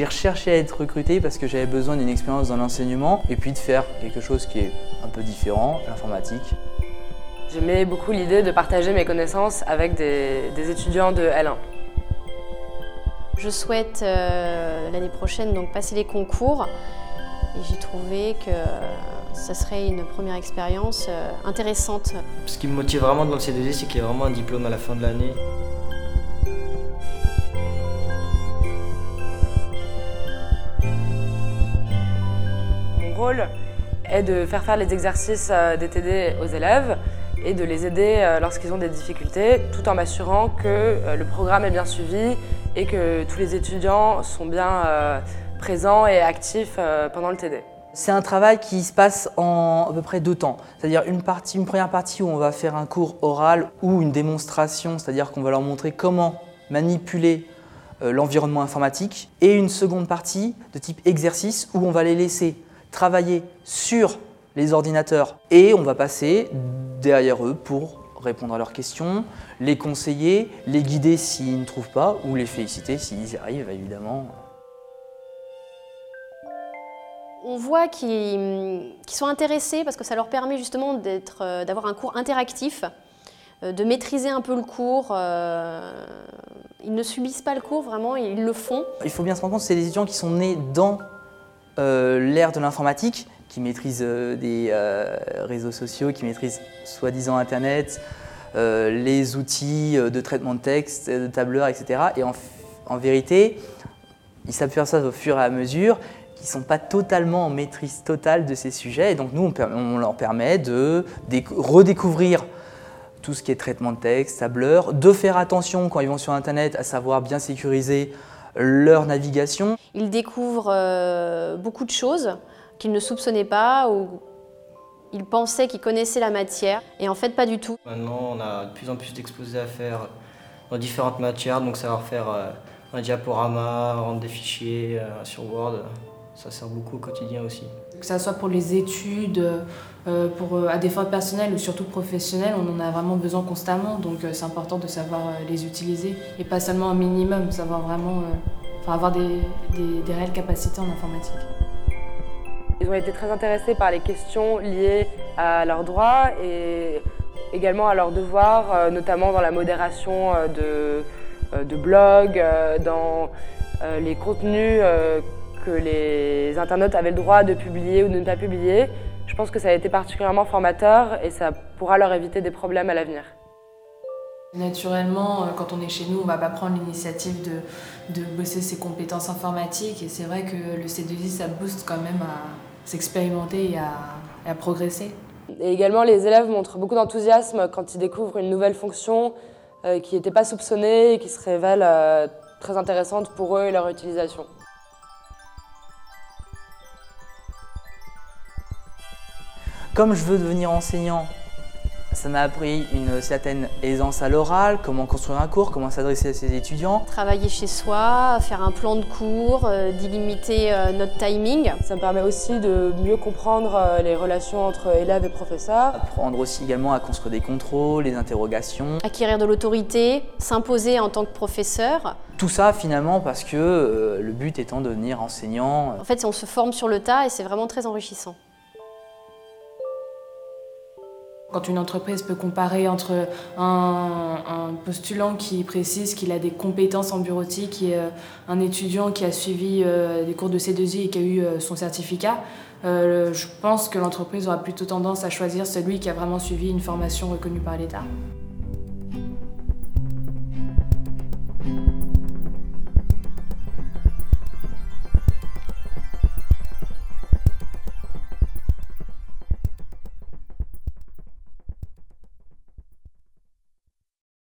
J'ai recherché à être recruté parce que j'avais besoin d'une expérience dans l'enseignement et puis de faire quelque chose qui est un peu différent, l'informatique. J'aimais beaucoup l'idée de partager mes connaissances avec des, étudiants de L1. Je souhaite euh, l'année prochaine donc passer les concours et j'ai trouvé que ça serait une première expérience euh, intéressante. Ce qui me motive vraiment dans le C2I, c'est qu'il y a vraiment un diplôme à la fin de l'année. Est de faire faire les exercices euh, DTD aux élèves et de les aider euh, lorsqu'ils ont des difficultés, tout en m'assurant que le programme est bien suivi et que tous les étudiants sont bien présents et actifs pendant le TD. C'est un travail qui se passe en à peu près deux temps. C'est-à-dire une, partie, une première partie où on va faire un cours oral ou une démonstration, c'est-à-dire qu'on va leur montrer comment manipuler euh, l'environnement informatique, et une seconde partie de type exercice où on va les laisser travailler sur les ordinateurs et on va passer derrière eux pour répondre à leurs questions, les conseiller, les guider s'ils ne trouvent pas ou les féliciter s'ils y arrivent évidemment. On voit qu'ils sont intéressés parce que ça leur permet justement euh, d'avoir un cours interactif, euh, de maîtriser un peu le cours. Euh, ils ne subissent pas le cours, vraiment, ils le font. Il faut bien se rendre compte que c'est des étudiants qui sont nés dans l'ère de l'informatique, qui maîtrisent des réseaux sociaux, qui maîtrisent soi-disant Internet, les outils de traitement de texte, de tableur, etc. Et en, en vérité, ils s'aperçoivent au fur et à mesure qui ne sont pas totalement en maîtrise totale de ces sujets. Et donc nous, on, leur permet de redécouvrir tout ce qui est traitement de texte, tableur, de faire attention quand ils vont sur Internet à savoir bien sécuriser leur navigation. Ils découvrent euh, beaucoup de choses qu'ils ne soupçonnaient pas ou ils pensaient qu'ils connaissaient la matière et en fait pas du tout. Maintenant, on a de plus en plus d'exposés à faire dans différentes matières, donc savoir faire euh, un diaporama, rendre des fichiers euh, sur Word ça sert beaucoup au quotidien aussi. Que ce soit pour les études, euh, pour, euh, à des fins personnelles ou surtout professionnelles, on en a vraiment besoin constamment. Donc euh, c'est important de savoir les utiliser et pas seulement un minimum, savoir vraiment enfin, avoir des, des, réelles capacités en informatique. Ils ont été très intéressés par les questions liées à leurs droits et également à leurs devoirs, notamment dans la modération de, de blogs, dans les contenus que les internautes avaient le droit de publier ou de ne pas publier. Je pense que ça a été particulièrement formateur et ça pourra leur éviter des problèmes à l'avenir. Naturellement, euh, quand on est chez nous, on ne va pas prendre l'initiative de, de, bosser ses compétences informatiques et c'est vrai que le C2I, ça booste quand même à s'expérimenter et à, progresser. Et également, les élèves montrent beaucoup d'enthousiasme quand ils découvrent une nouvelle fonction euh, qui n'était pas soupçonnée et qui se révèle euh, très intéressante pour eux et leur utilisation. Comme je veux devenir enseignant, ça m'a appris une certaine aisance à l'oral, comment construire un cours, comment s'adresser à ses étudiants. Travailler chez soi, faire un plan de cours, euh, délimiter euh, notre timing. Ça me permet aussi de mieux comprendre euh, les relations entre élèves et professeurs. Apprendre aussi également à construire des contrôles, des interrogations. Acquérir de l'autorité, s'imposer en tant que professeur. Tout ça finalement parce que le but étant de devenir enseignant. En fait, on se forme sur le tas et c'est vraiment très enrichissant. Quand une entreprise peut comparer entre un, postulant qui précise qu'il a des compétences en bureautique et euh, un étudiant qui a suivi euh, des cours de C2I et qui a eu euh, son certificat, je pense que l'entreprise aura plutôt tendance à choisir celui qui a vraiment suivi une formation reconnue par l'État.